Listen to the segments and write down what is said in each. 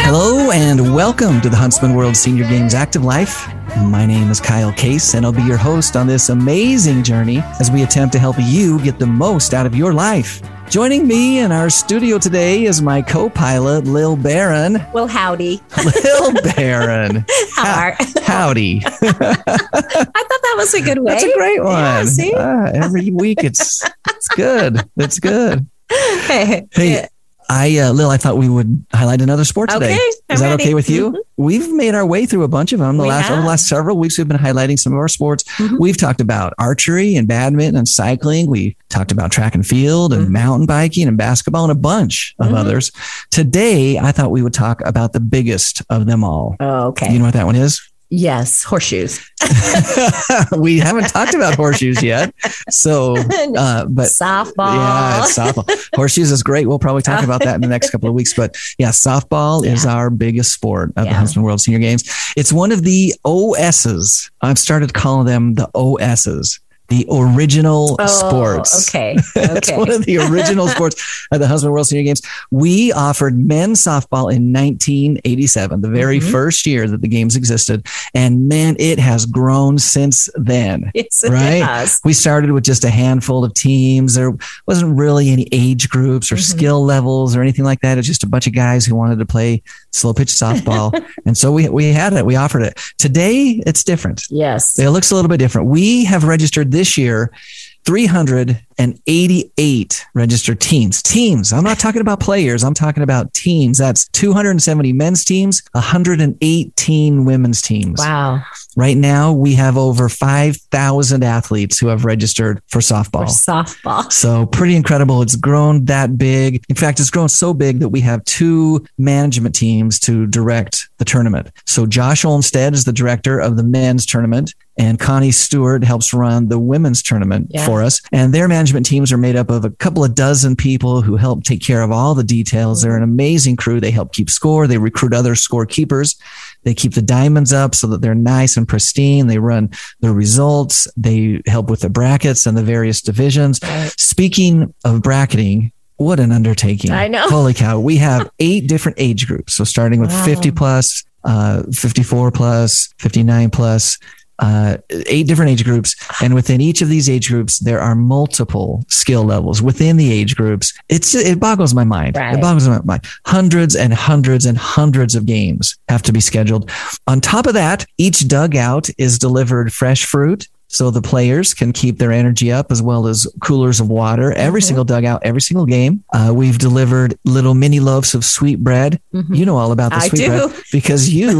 Hello and welcome to the Huntsman World Senior Games Active Life. My name is Kyle Case, and I'll be your host on this amazing journey as we attempt to help you get the most out of your life. Joining me in our studio today is my co-pilot, Lil Barron. Well, howdy. Lil Barron. How are? Howdy. I thought that was a good way. That's a great one. Yeah, see? Ah, every week it's it's good. It's good. Hey, Hey, I uh, Lil, I thought we would highlight another sport today. Okay, Is that ready. okay with you? Mhm. We've made our way through a bunch of them. The We last over the last several weeks, we've been highlighting some of our sports. Mhm. We've talked about archery and badminton and cycling. We talked about track and field and Mhm. mountain biking and basketball and a bunch of Mhm. others. Today, I thought we would talk about the biggest of them all. Oh, okay. You know what that one is? Yes, horseshoes. we haven't talked about horseshoes yet. So, uh, but Softball. yeah, softball. Horseshoes is great. We'll probably talk about that in the next couple of weeks. But yeah, softball is our biggest sport of the Huntsman World Senior Games. It's one of the OSs. I've started calling them the OSs, the original Oh, sports. Okay. That's Okay. one of the original sports at the Huntsman World Senior Games. We offered men's softball in 1987, the very Mhm. first year that the games existed. And man, it has grown since then. Yes, Right? We started with just a handful of teams. There wasn't really any age groups or Mhm. skill levels or anything like that. It's just a bunch of guys who wanted to play slow pitch softball. and so we, we had it. We offered it. Today, it's different. Yes. It looks a little bit different. We have registered this year 388 registered teams. Teams. I'm not talking about players. I'm talking about teams. That's 270 men's teams, 118 women's teams. Wow. Right now, we have over 5,000 athletes who have registered for For softball. softball. So pretty incredible. It's grown that big. In fact, it's grown so big that we have two management teams to direct the tournament. So Josh Olmstead is the director of the men's tournament and Connie Stewart helps run the women's tournament Yeah. for us. And their management teams are made up of a couple of dozen people who help take care of all the details. They're an amazing crew. They help keep score. They recruit other scorekeepers. They keep the diamonds up so that they're nice and pristine. They run the results. They help with the brackets and the various divisions. Speaking of bracketing, what an undertaking. I know. Holy cow. We have eight different age groups. So starting with Wow. 50 plus, uh, 54 plus, 59 plus, uh, eight different age groups. And within each of these age groups, there are multiple skill levels within the age groups. It's, it boggles my mind. Right. It boggles my mind. Hundreds and hundreds and hundreds of games have to be scheduled. On top of that, each dugout is delivered fresh fruit. So the players can keep their energy up as well as coolers of water every Mhm. single dugout, every single game. Uh, we've delivered little mini loaves of sweet bread. Mhm. You know all about the I sweet do. bread because you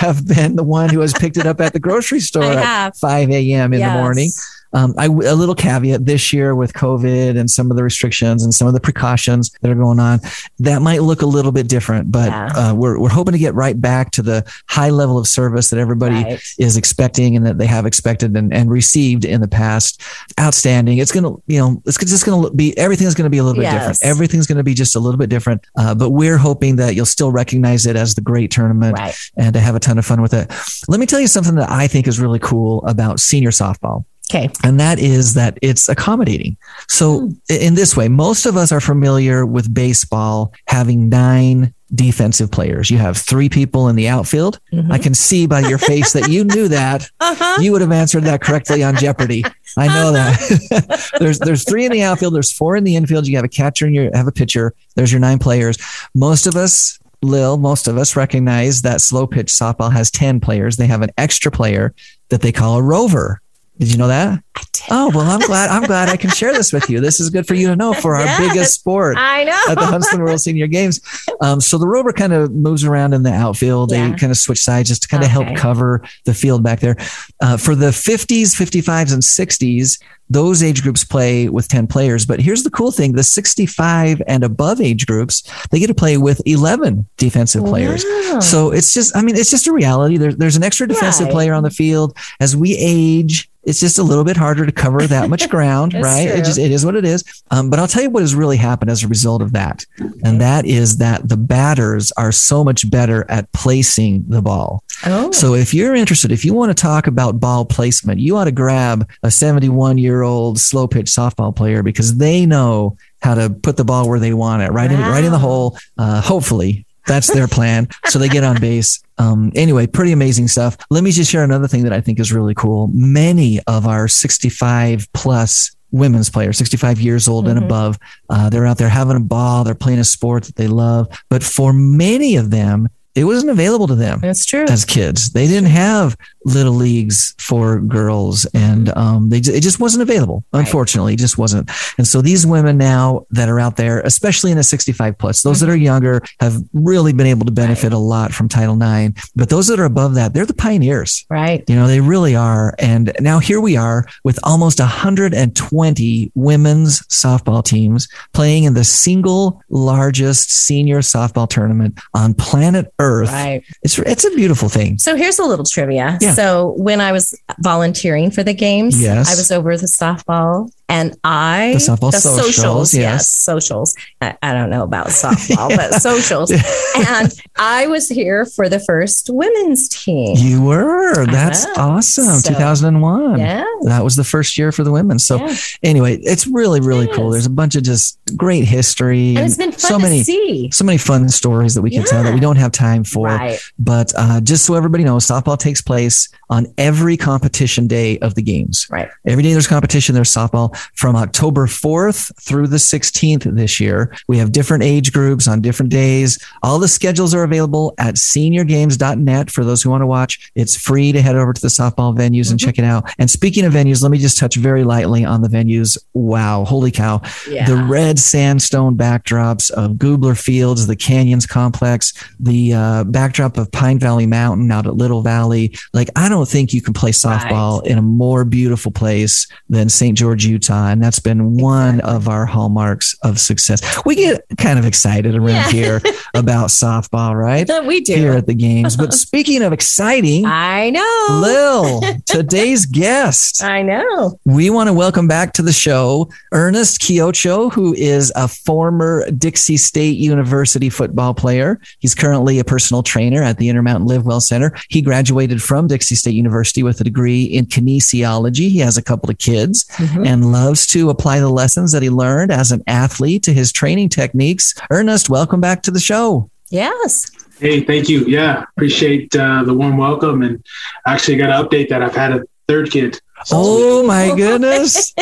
have been the one who has picked it up at the grocery store at 5 a.m. in the morning. Um, I, a little caveat this year with COVID and some of the restrictions and some of the precautions that are going on, that might look a little bit different, but Yeah. uh, we're, we're hoping to get right back to the high level of service that everybody Right. is expecting and that they have expected and, and received in the past. Outstanding. It's going to, you know, it's just going to be, everything's going to be a little bit different. Everything's going to be just a little bit different. Uh, but we're hoping that you'll still recognize it as the great tournament Right. and to have a ton of fun with it. Let me tell you something that I think is really cool about senior softball. Okay. And that is that it's accommodating. So, i- in this way, most of us are familiar with baseball having nine defensive players. You have three people in the outfield. Mhm. I can see by your face that you knew that. Uh-huh. You would have answered that correctly on Jeopardy. I know that. there's there's three in the outfield. There's four in the infield. You have a catcher and you have a pitcher. There's your nine players. Most of us, Lil, most of us recognize that slow pitch softball has ten players. They have an extra player that they call a rover. Did you know that? I. Oh well, I'm glad. I'm glad I can share this with you. This is good for you to know for our Yes. biggest sport I know. at the Huntsman World Senior Games. Um, so the rover kind of moves around in the outfield. They Yeah. kind of switch sides just to kind of Okay. help cover the field back there. Uh, for the 50s, 55s, and 60s, those age groups play with 10 players. But here's the cool thing the 65 and above age groups, they get to play with 11 defensive players. Wow. So it's just, I mean, it's just a reality. There's there's an extra defensive Right. player on the field. As we age, it's just a little bit harder to cover that much ground, right? It just it is what it is. Um, but I'll tell you what has really happened as a result of that, and that is that the batters are so much better at placing the ball. oh. So if you're interested, if you want to talk about ball placement, you ought to grab a 71 year old slow pitch softball player because they know how to put the ball where they want it, right in right in the hole. Uh, hopefully, that's their plan. so they get on base. Um, anyway, pretty amazing stuff. Let me just share another thing that I think is really cool. Many of our 65 plus women's players, 65 years old and Mhm. above, uh, they're out there having a ball. They're playing a sport that they love. But for many of them, it wasn't available to them That's true. as kids. They didn't have little leagues for girls, and um, they it just wasn't available. Right. Unfortunately, it just wasn't. And so these women now that are out there, especially in the 65 plus, those that are younger have really been able to benefit a lot from Title IX. But those that are above that, they're the pioneers. right. You know, they really are. And now here we are with almost 120 women's softball teams playing in the single largest senior softball tournament on planet Earth. Right. It's it's a beautiful thing. So here's a little trivia. Yeah. So when I was volunteering for the games, Yes. I was over the softball and I The softball socials, yes. yes, socials. I, I don't know about softball, but socials. And I was here for the first women's team. You were. That's awesome. So- 2001. Yeah. That was the first year for the women. So yeah. anyway, it's really, really It cool. There's a bunch of just great history And it's been fun so to many, see. so many fun stories that we can tell that we don't have time for. Right. But uh, just so everybody knows, softball takes place on every competition day of the games. Right. Every day there's competition, there's softball from October 4th through the 16th this year. We have different age groups on different days. All the schedules are available at seniorgames.net for those who want to watch. It's free to head over to the softball venues and Mhm. check it out. And speaking of venues, let me just touch very lightly on the venues. Wow, holy cow. Yeah. The red sandstone backdrops of Goobler Fields, the Canyons Complex, the uh, backdrop of Pine Valley Mountain out at Little Valley. Like, I don't think you can play softball in a more beautiful place than St. George, Utah. And that's been one Exactly. of our hallmarks of success. We get kind of excited around Yeah. here about softball, right? we do. Here at the games. But speaking of exciting, I know. Lil, today's guest. I know. We want to welcome back to the show Ernest Kiocho, who is a former Dixie State University football player. He's currently a personal trainer at the Intermountain Live Well Center. He graduated from Dixie State University with a degree in kinesiology. He has a couple of kids Mhm. and loves to apply the lessons that he learned as an athlete to his training techniques. Ernest, welcome back to the show. Yes. Hey, thank you. Yeah, appreciate uh, the warm welcome. And actually, got to update that I've had a third kid. Oh my goodness.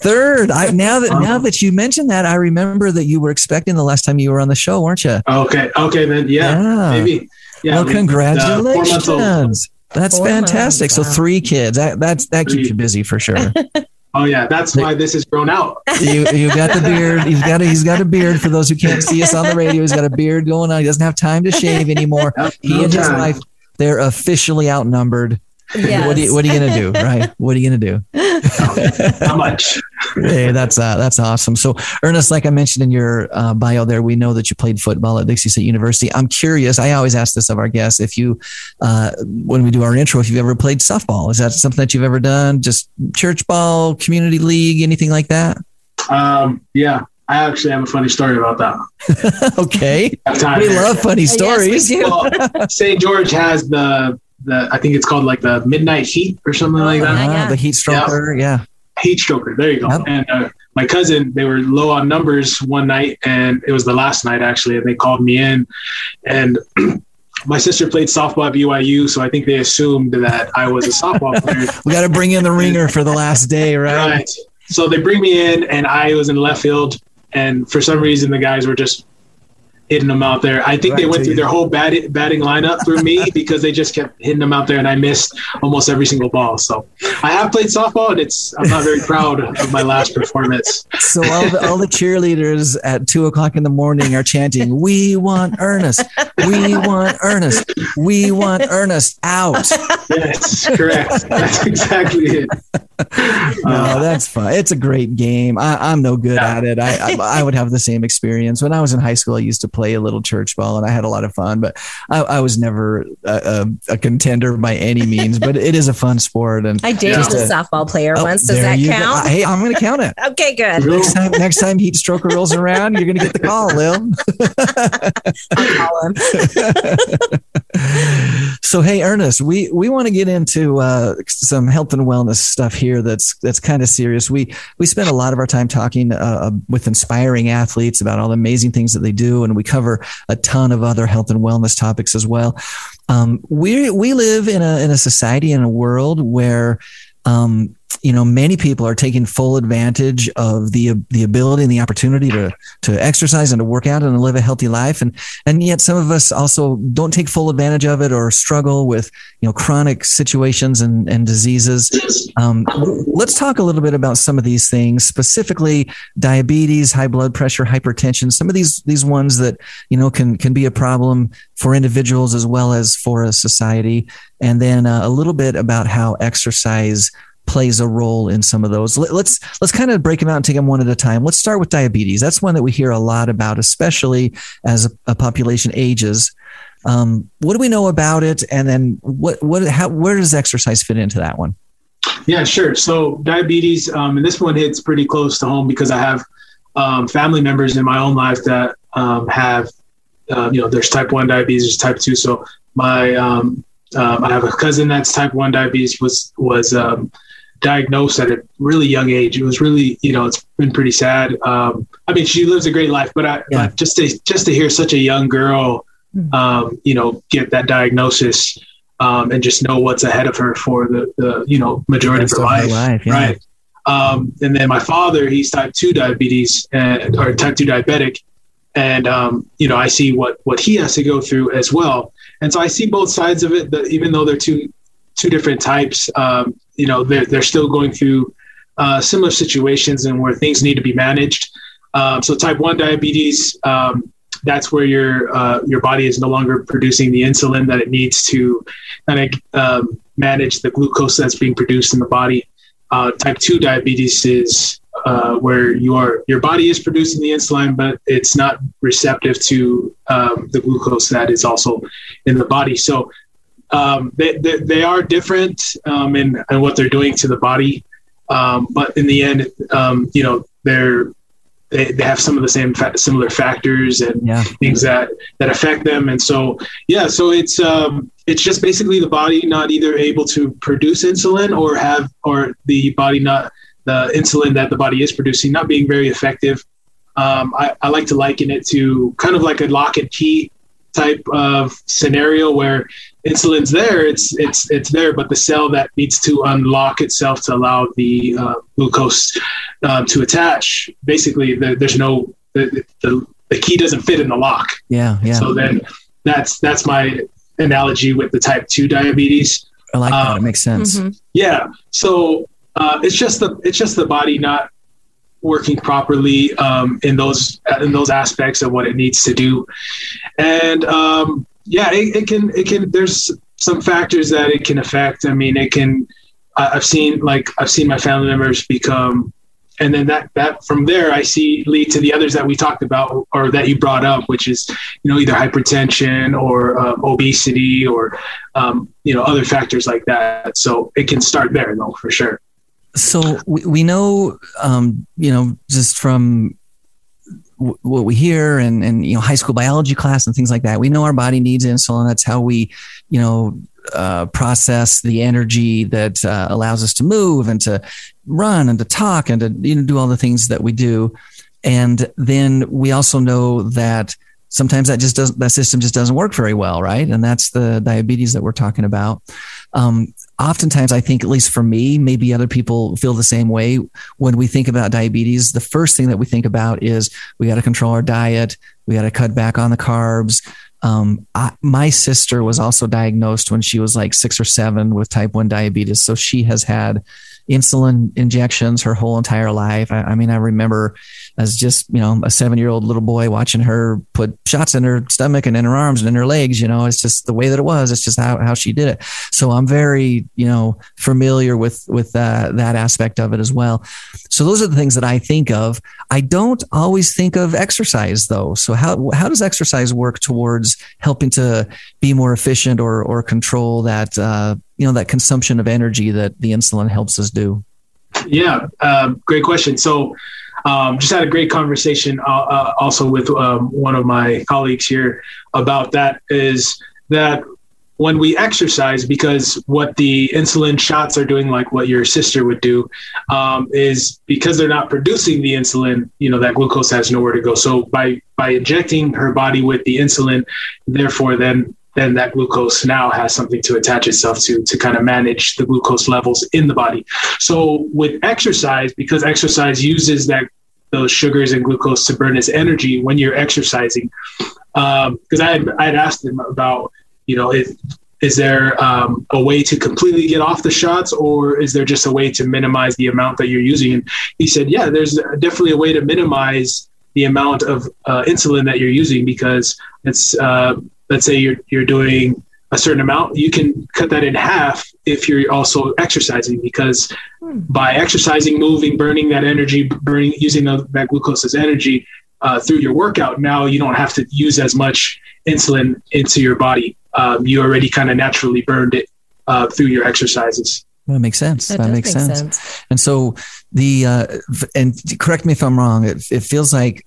Third, I now that now that you mentioned that, I remember that you were expecting the last time you were on the show, weren't you? Okay, okay, then yeah, maybe. Yeah, well, maybe, uh, four months old. congratulations. That's Four fantastic. months, So wow. three kids. That that's that keeps you busy for sure. Oh yeah, that's why this is grown out. you you got the beard. He's got a, he's got a beard. For those who can't see us on the radio, he's got a beard going on. He doesn't have time to shave anymore. He and his wife, they're officially outnumbered. Yes. What are you, what are you gonna do, right? What are you gonna do? How much? hey, that's uh, that's awesome. So, Ernest, like I mentioned in your uh, bio, there we know that you played football at Dixie State University. I'm curious. I always ask this of our guests: if you, uh, when we do our intro, if you've ever played softball, is that something that you've ever done? Just church ball, community league, anything like that? Um, yeah, I actually have a funny story about that. okay, we love funny stories. Yes, we do. Well, St. George has the the I think it's called like the midnight heat or something like that. Yeah, Ah, yeah. The heat stroker, yeah. heat stroker. There you go. Yep. And uh, my cousin, they were low on numbers one night, and it was the last night actually, and they called me in, and my sister played softball at BYU, so I think they assumed that I was a softball player. We got to bring in the ringer for the last day, right? Right. So they bring me in, and I was in left field, and for some reason the guys were just hitting them out there. I think they went through you. their whole bat- batting lineup through me because they just kept hitting them out there, and I missed almost every single ball. So I have played softball, and it's I'm not very proud of my last performance. So all the all the cheerleaders at two o'clock in the morning are chanting, "We want Ernest, we want Ernest, we want Ernest out." Yes, correct. That's exactly it. No, Uh, that's fun. It's a great game. I, I'm no good Yeah. at it. I, I I would have the same experience when I was in high school. I used to play a little church ball, and I had a lot of fun. But I, I was never a, a, a contender by any means. But it is a fun sport, and I dated Just a a- softball player Oh, once. Does that you go. count? Hey, I'm going to count it. okay, good. Next time, next time heat stroker rolls around, you're going to get the call, Lil. I'll call him. So hey ernest we we want to get into uh, some health and wellness stuff here that's that's kind of serious. We we spend a lot of our time talking uh, uh, with inspiring athletes about all the amazing things that they do, and we cover a ton of other health and wellness topics as well. Um, we we live in a in a society in a world where um, you know, many people are taking full advantage of the the ability and the opportunity to to exercise and to work out and to live a healthy life, and and yet some of us also don't take full advantage of it or struggle with you know chronic situations and and diseases. Um, let's talk a little bit about some of these things, specifically diabetes, high blood pressure, hypertension. Some of these these ones that you know can can be a problem for individuals as well as for a society, and then uh, a little bit about how exercise plays a role in some of those. Let's let's kind of break them out and take them one at a time. Let's start with diabetes. That's one that we hear a lot about, especially as a, a population ages. Um, what do we know about it? And then what what how where does exercise fit into that one? Yeah, sure. So diabetes, um, and this one hits pretty close to home because I have um, family members in my own life that um, have, uh, you know, there's type one diabetes, there's type two. So my um, um, I have a cousin that's type one diabetes was was um, diagnosed at a really young age. It was really, you know, it's been pretty sad. Um, I mean, she lives a great life, but I, yeah. just to just to hear such a young girl, hmm. um, you know, get that diagnosis um, and just know what's ahead of her for the, the you know majority of her life, her life yeah. right? Um, and then my father, he's type two diabetes and, or type two diabetic, and um, you know, I see what what he has to go through as well. And so I see both sides of it. That even though they're two two different types, um, you know they're, they're still going through uh, similar situations and where things need to be managed. Um, so type 1 diabetes um, that's where your uh, your body is no longer producing the insulin that it needs to kind of um, manage the glucose that's being produced in the body. Uh, type 2 diabetes is uh, where your your body is producing the insulin, but it's not receptive to um, the glucose that is also in the body. So um, they, they, they, are different um, in, in what they're doing to the body. Um, but in the end, um, you know, they're, they, they have some of the same fa- similar factors and yeah. things that, that affect them. And so, yeah, so it's, um, it's just basically the body not either able to produce insulin or have, or the body not, the insulin that the body is producing not being very effective. Um, I, I, like to liken it to kind of like a lock and key type of scenario where insulin's there it's it's it's there but the cell that needs to unlock itself to allow the uh, glucose uh, to attach basically the, there's no the, the, the key doesn't fit in the lock. Yeah yeah. So then that's that's my analogy with the type 2 diabetes. I like that. It um, makes sense. Mm-hmm. yeah. So uh, it's just the it's just the body not working properly um, in those in those aspects of what it needs to do and um, yeah, it, it, can it can. There's some factors that it can affect. I mean, it can. I've seen like I've seen my family members become, and then that that from there I see lead to the others that we talked about or that you brought up, which is you know either hypertension or uh, obesity or um, you know other factors like that. So it can start there though for sure. So we, we know, um, you know, just from what we hear and, and, you know, high school biology class and things like that. We know our body needs insulin. That's how we, you know, uh, process the energy that uh, allows us to move and to run and to talk and to, you know, do all the things that we do. And then we also know that sometimes that just doesn't, that system just doesn't work very well. Right. And that's the diabetes that we're talking about. Um, oftentimes, I think, at least for me, maybe other people feel the same way. When we think about diabetes, the first thing that we think about is we got to control our diet, we got to cut back on the carbs. Um, I, my sister was also diagnosed when she was like six or seven with type 1 diabetes. So she has had insulin injections her whole entire life. I, I mean, I remember as just you know a seven year old little boy watching her put shots in her stomach and in her arms and in her legs you know it's just the way that it was. It's just how, how she did it. So i'm very you know familiar with with uh, that aspect of it as well. So those are the things that i think of. I don't always think of exercise though. So how how does exercise work towards helping to be more efficient or or control that uh, you know that consumption of energy that the insulin helps us do? Yeah uh, great question. So um, just had a great conversation uh, uh, also with um, one of my colleagues here about that is that when we exercise, because what the insulin shots are doing, like what your sister would do, um, is because they're not producing the insulin, you know, that glucose has nowhere to go. So by by injecting her body with the insulin, therefore then then that glucose now has something to attach itself to to kind of manage the glucose levels in the body. So with exercise, because exercise uses that those sugars and glucose to burn as energy when you're exercising. Because um, I had I had asked him about you know, is, is there um, a way to completely get off the shots or is there just a way to minimize the amount that you're using? And he said, yeah, there's definitely a way to minimize the amount of uh, insulin that you're using because it's, uh, let's say you're, you're doing a certain amount, you can cut that in half if you're also exercising because hmm. by exercising, moving, burning that energy, burning, using the, that glucose as energy uh, through your workout, now you don't have to use as much insulin into your body um, you already kind of naturally burned it uh, through your exercises. That makes sense. That, that makes make sense. sense. And so the uh, and correct me if I'm wrong. It, it feels like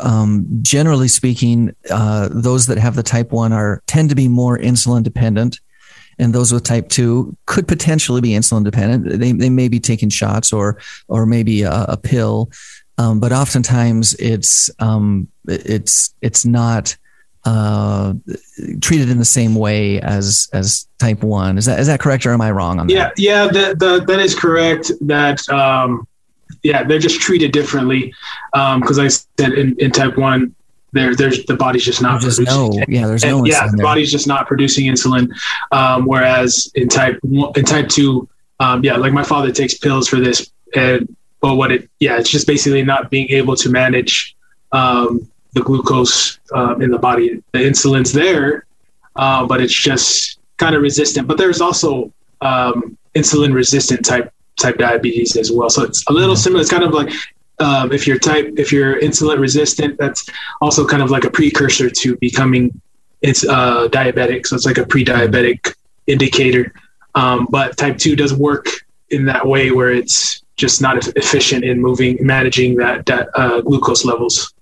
um, generally speaking, uh, those that have the type one are tend to be more insulin dependent, and those with type two could potentially be insulin dependent. They they may be taking shots or or maybe a, a pill, um, but oftentimes it's um, it's it's not uh, treated in the same way as as type one. Is that is that correct, or am I wrong on that? Yeah, yeah, that that, that is correct. That um, yeah, they're just treated differently. Because um, I said in, in type one, there there's the body's just not just producing. No, yeah, there's no. yeah, the body's just not producing insulin. Um, whereas in type in type two, um, yeah, like my father takes pills for this, and but what it yeah, it's just basically not being able to manage um, the glucose um, in the body. The insulin's there, uh, but it's just kind of resistant. But there's also um, insulin resistant type type diabetes as well. So it's a little mm-hmm. similar. It's kind of like um, if you're type if you're insulin resistant, that's also kind of like a precursor to becoming it's uh, diabetic. So it's like a pre-diabetic indicator. Um, but type two does work in that way where it's just not efficient in moving managing that, that uh, glucose levels.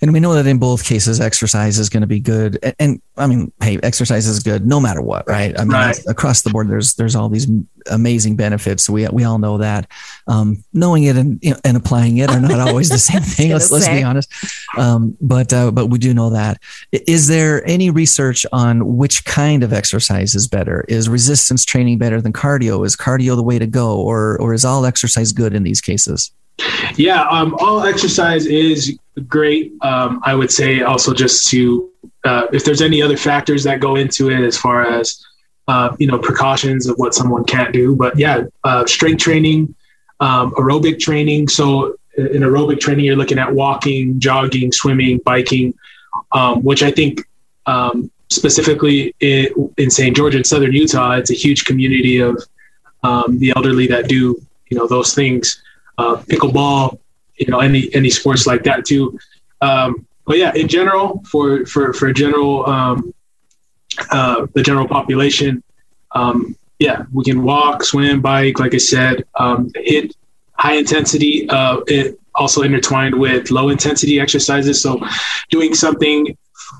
And we know that in both cases, exercise is going to be good. And, and, I mean, hey, exercise is good no matter what, right? I mean, right. across the board, there's there's all these amazing benefits. We we all know that. Um, knowing it and you know, and applying it are not always the same thing. let's let's be honest. Um, but uh, but we do know that. Is there any research on which kind of exercise is better? Is resistance training better than cardio? Is cardio the way to go, or or is all exercise good in these cases? Yeah, um, all exercise is great. Um, I would say also just to uh, if there's any other factors that go into it as far as uh, you know precautions of what someone can't do, but yeah, uh, strength training, um, aerobic training. So in aerobic training, you're looking at walking, jogging, swimming, biking, um, which I think um, specifically in, in St. George in Southern Utah, it's a huge community of um, the elderly that do you know those things uh, pickleball, you know, any any sports like that too. Um, but yeah, in general, for for for general um, uh, the general population, um, yeah, we can walk, swim, bike, like I said, um, hit high intensity. Uh, it also intertwined with low intensity exercises. So, doing something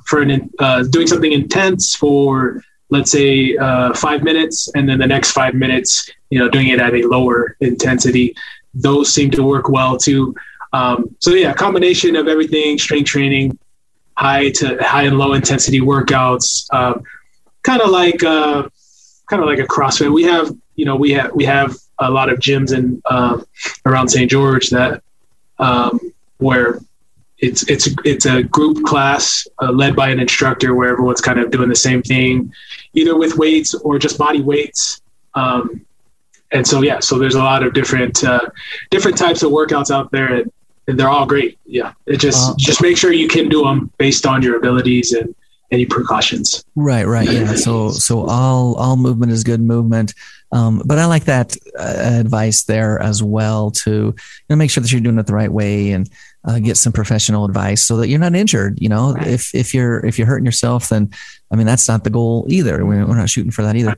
for an uh, doing something intense for let's say uh, five minutes, and then the next five minutes, you know, doing it at a lower intensity those seem to work well too. Um, so yeah, combination of everything: strength training, high to high and low intensity workouts, um, kind of like uh, kind of like a CrossFit. We have you know we have we have a lot of gyms in uh, around St. George that um, where it's it's it's a group class uh, led by an instructor where everyone's kind of doing the same thing, either with weights or just body weights. Um, and so yeah, so there's a lot of different uh, different types of workouts out there, and, and they're all great. Yeah, it just uh, just make sure you can do them based on your abilities and any precautions. Right, right, yeah. So so all all movement is good movement. Um, but I like that uh, advice there as well to you know, make sure that you're doing it the right way and uh, get some professional advice so that you're not injured. You know, right. if if you're if you're hurting yourself, then I mean that's not the goal either. We're, we're not shooting for that either.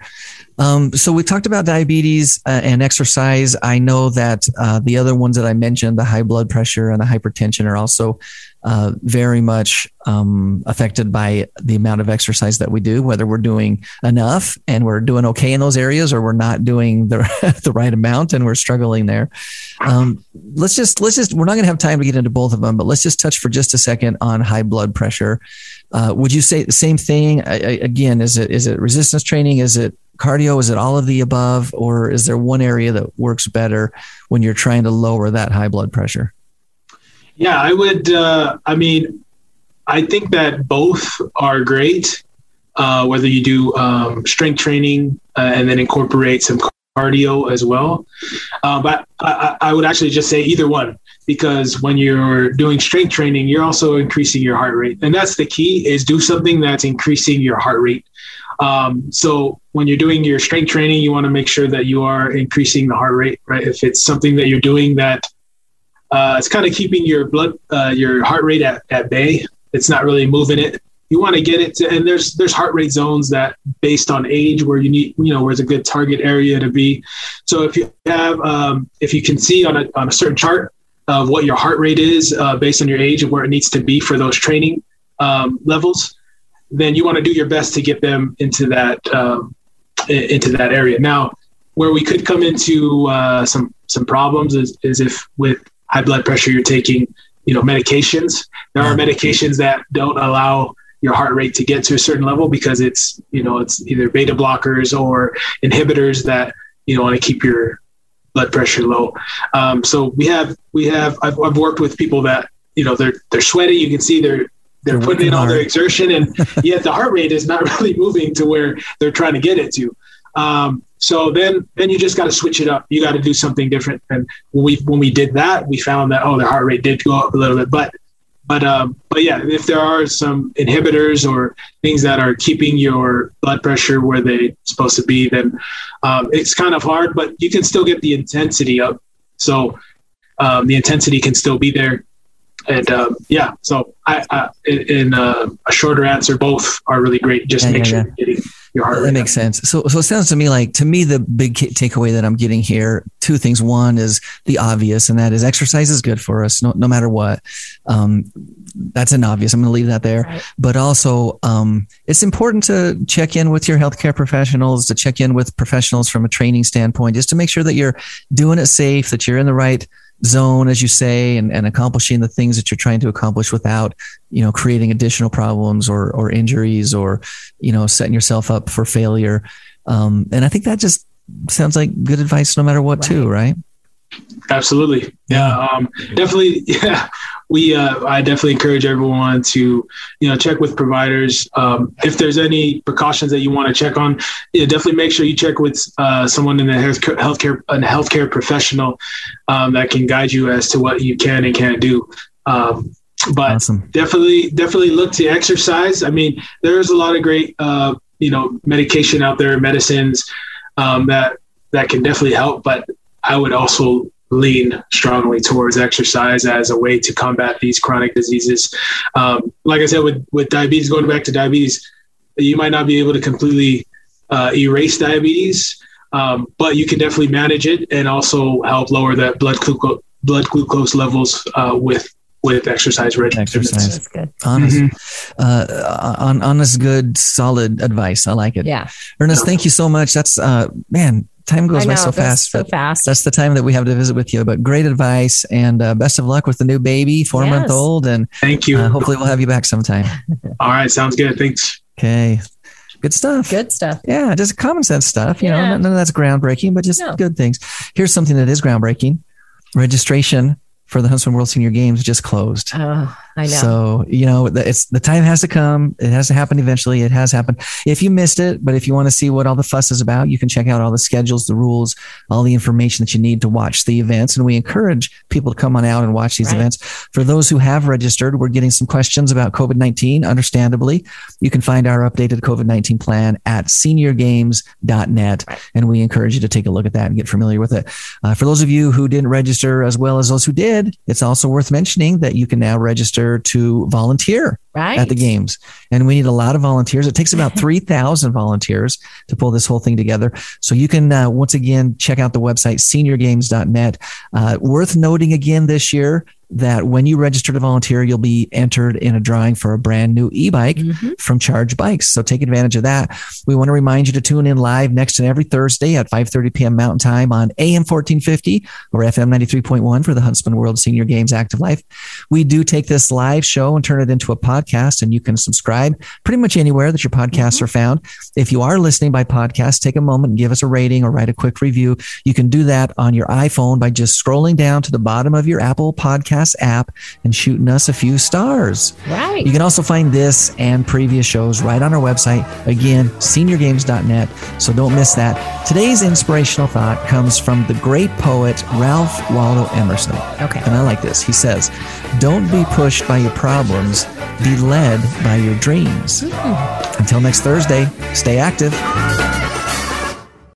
Um, so we talked about diabetes uh, and exercise. I know that uh, the other ones that I mentioned, the high blood pressure and the hypertension, are also uh, very much um, affected by the amount of exercise that we do, whether we're doing enough and we're doing okay in those areas, or we're not doing the the right amount and we're struggling there. Um, let's just let's just we're not going to have time to get into both of them, but let's just touch for just a second on high blood pressure. Uh, would you say the same thing I, I, again? Is it is it resistance training? Is it cardio? Is it all of the above, or is there one area that works better when you're trying to lower that high blood pressure? Yeah, I would. Uh, I mean, I think that both are great. Uh, whether you do um, strength training uh, and then incorporate some cardio as well. Uh, but I, I, would actually just say either one because when you're doing strength training, you're also increasing your heart rate, and that's the key: is do something that's increasing your heart rate. Um, so when you're doing your strength training, you want to make sure that you are increasing the heart rate, right? If it's something that you're doing that uh, it's kind of keeping your blood, uh, your heart rate at, at bay. It's not really moving it. You want to get it to, and there's there's heart rate zones that based on age where you need, you know, where's a good target area to be. So if you have, um, if you can see on a on a certain chart of what your heart rate is uh, based on your age and where it needs to be for those training um, levels, then you want to do your best to get them into that um, into that area. Now, where we could come into uh, some some problems is, is if with high blood pressure, you're taking, you know, medications. There are medications that don't allow your heart rate to get to a certain level because it's, you know, it's either beta blockers or inhibitors that, you know, want to keep your blood pressure low. Um, so we have, we have, I've, I've worked with people that, you know, they're, they're sweaty. You can see they're, they're, they're putting in all their exertion and yet the heart rate is not really moving to where they're trying to get it to. Um, so then, then you just got to switch it up. You got to do something different. And when we when we did that, we found that oh, their heart rate did go up a little bit. But but um, but yeah, if there are some inhibitors or things that are keeping your blood pressure where they're supposed to be, then um, it's kind of hard. But you can still get the intensity up. So um, the intensity can still be there. And um, yeah, so I, I in uh, a shorter answer, both are really great. Just yeah, make yeah, sure yeah. you're getting your heart. That makes sense. So, so it sounds to me like to me the big takeaway that I'm getting here, two things. One is the obvious, and that is exercise is good for us, no, no matter what. Um, that's an obvious. I'm going to leave that there. Right. But also, um, it's important to check in with your healthcare professionals, to check in with professionals from a training standpoint, just to make sure that you're doing it safe, that you're in the right zone, as you say, and, and accomplishing the things that you're trying to accomplish without, you know, creating additional problems or, or injuries or, you know, setting yourself up for failure. Um, and I think that just sounds like good advice no matter what, right. too, right? Absolutely. Yeah. Um, definitely. Yeah. We, uh, I definitely encourage everyone to, you know, check with providers. Um, if there's any precautions that you want to check on, yeah, definitely make sure you check with uh, someone in the healthcare, healthcare, a healthcare professional um, that can guide you as to what you can and can't do. Um, but awesome. definitely, definitely look to exercise. I mean, there's a lot of great, uh, you know, medication out there, medicines um, that that can definitely help. But I would also lean strongly towards exercise as a way to combat these chronic diseases. Um, like I said, with, with diabetes, going back to diabetes, you might not be able to completely uh, erase diabetes, um, but you can definitely manage it and also help lower that blood glucose blood glucose levels uh, with with exercise regimens. Exercise. That's good. Honest, mm-hmm. uh, on, honest, good, solid advice. I like it. Yeah. Ernest, thank you so much. That's, uh, man, time goes know, by so fast. So fast. That's the time that we have to visit with you. But great advice and uh, best of luck with the new baby, four yes. month old. And thank you. Uh, hopefully, we'll have you back sometime. All right, sounds good. Thanks. Okay. Good stuff. Good stuff. Yeah, just common sense stuff. You yeah. know, none of that's groundbreaking, but just no. good things. Here's something that is groundbreaking registration for the Huntsman World Senior Games just closed. Oh, I know. So, you know, it's the time has to come. It has to happen eventually. It has happened. If you missed it, but if you want to see what all the fuss is about, you can check out all the schedules, the rules, all the information that you need to watch the events. And we encourage people to come on out and watch these right. events. For those who have registered, we're getting some questions about COVID 19, understandably. You can find our updated COVID 19 plan at seniorgames.net. And we encourage you to take a look at that and get familiar with it. Uh, for those of you who didn't register, as well as those who did, it's also worth mentioning that you can now register to volunteer right. at the games. And we need a lot of volunteers. It takes about 3,000 volunteers to pull this whole thing together. So you can, uh, once again, check out the website, seniorgames.net. Uh, worth noting again this year, that when you register to volunteer, you'll be entered in a drawing for a brand new e-bike Mhm. from Charge Bikes. So take advantage of that. We want to remind you to tune in live next and every Thursday at 5:30 p.m. Mountain Time on AM 1450 or FM 93.1 for the Huntsman World Senior Games Active Life. We do take this live show and turn it into a podcast, and you can subscribe pretty much anywhere that your podcasts are found. If you are listening by podcast, take a moment and give us a rating or write a quick review. You can do that on your iPhone by just scrolling down to the bottom of your Apple Podcast app and shooting us a few stars. right. You can also find this and previous shows right on our website. Again, seniorgames.net. So don't miss that. Today's inspirational thought comes from the great poet Ralph Waldo Emerson. Okay. And I like this. He says, Don't be pushed by your problems, be led by your dreams. Hmm. Until next Thursday, stay active.